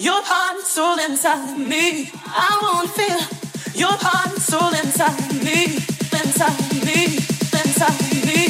your heart and soul inside me. I wanna feel your heart and soul inside me, inside me, inside me,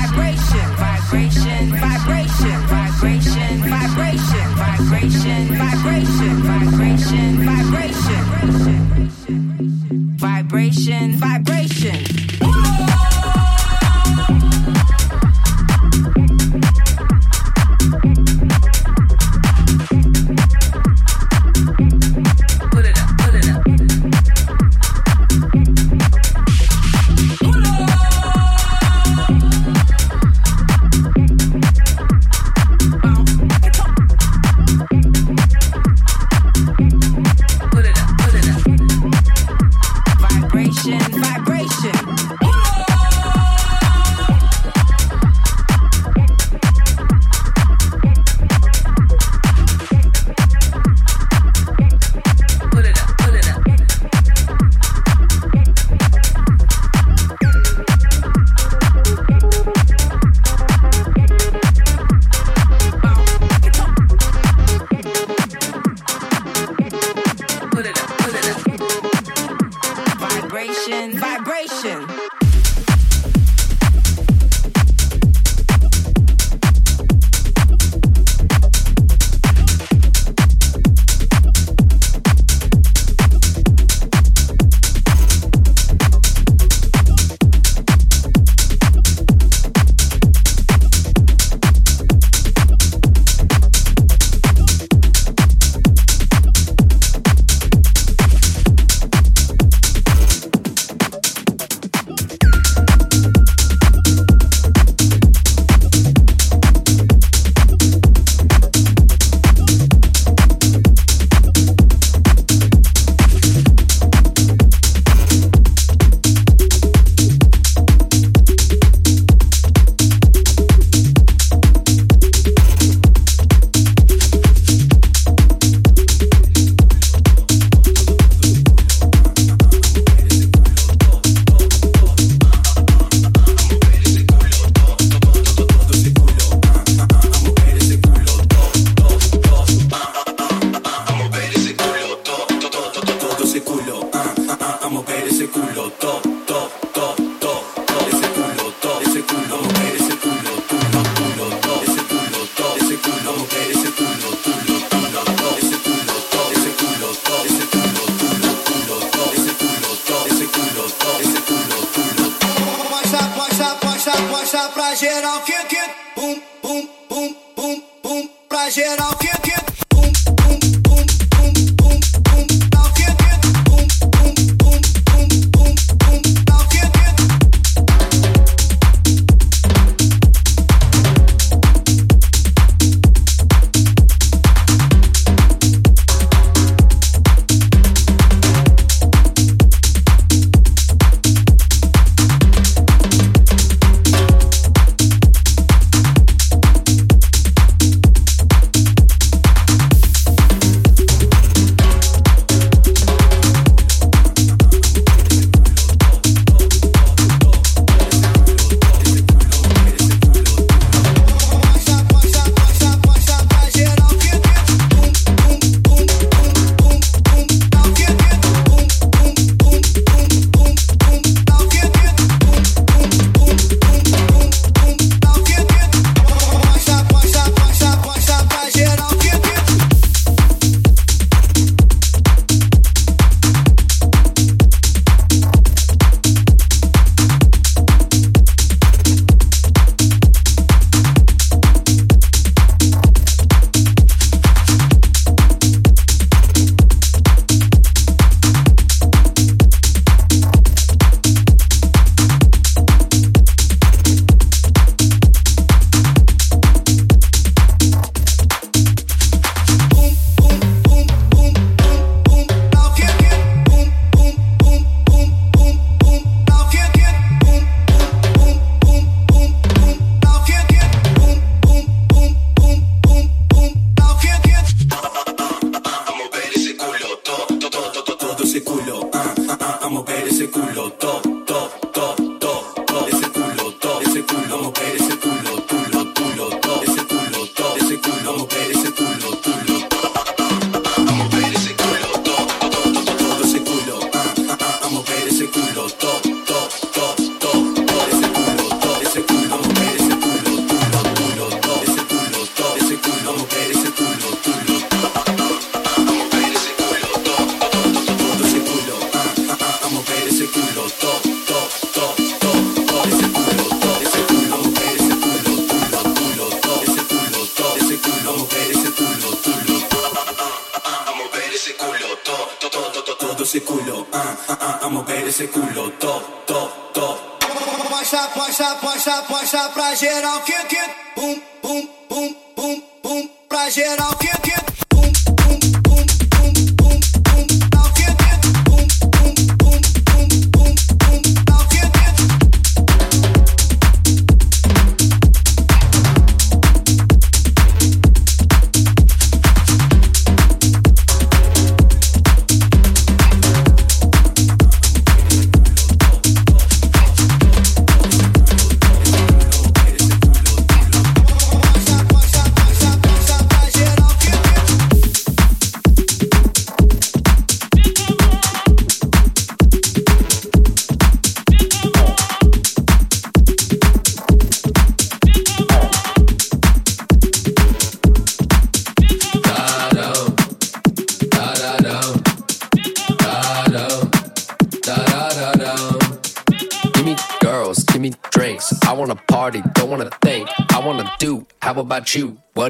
posta, posta, posta pra geral, que que pum, pum, pum, pum, pum, pra geral.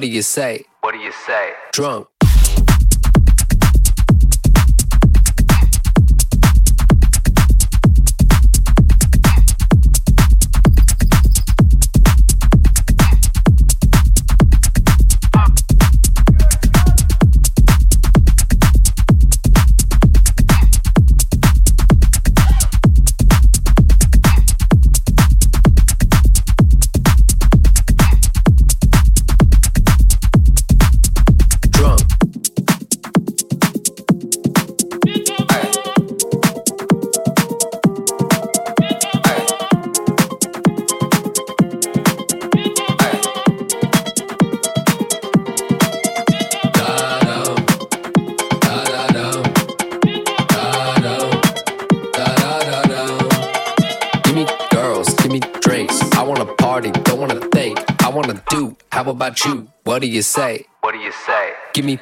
What do you say? What do you say? Drunk. you say? What do you say? Give me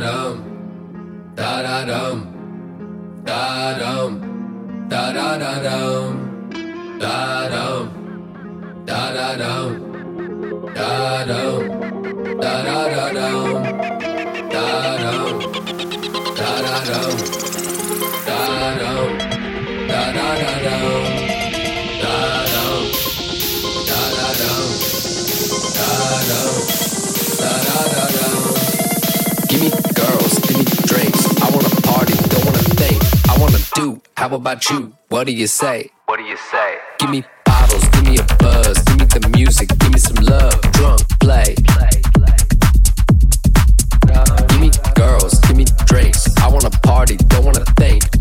da-dum, da-da-dum, da-dum, da-da-da-dum, da-dum, da-da-dum, da-dum, da-da-da-dum. How about you? What do you say? What do you say? Give me bottles, give me a buzz, give me the music, give me some love, drunk play. Give me girls, give me drinks. I wanna party, don't wanna think.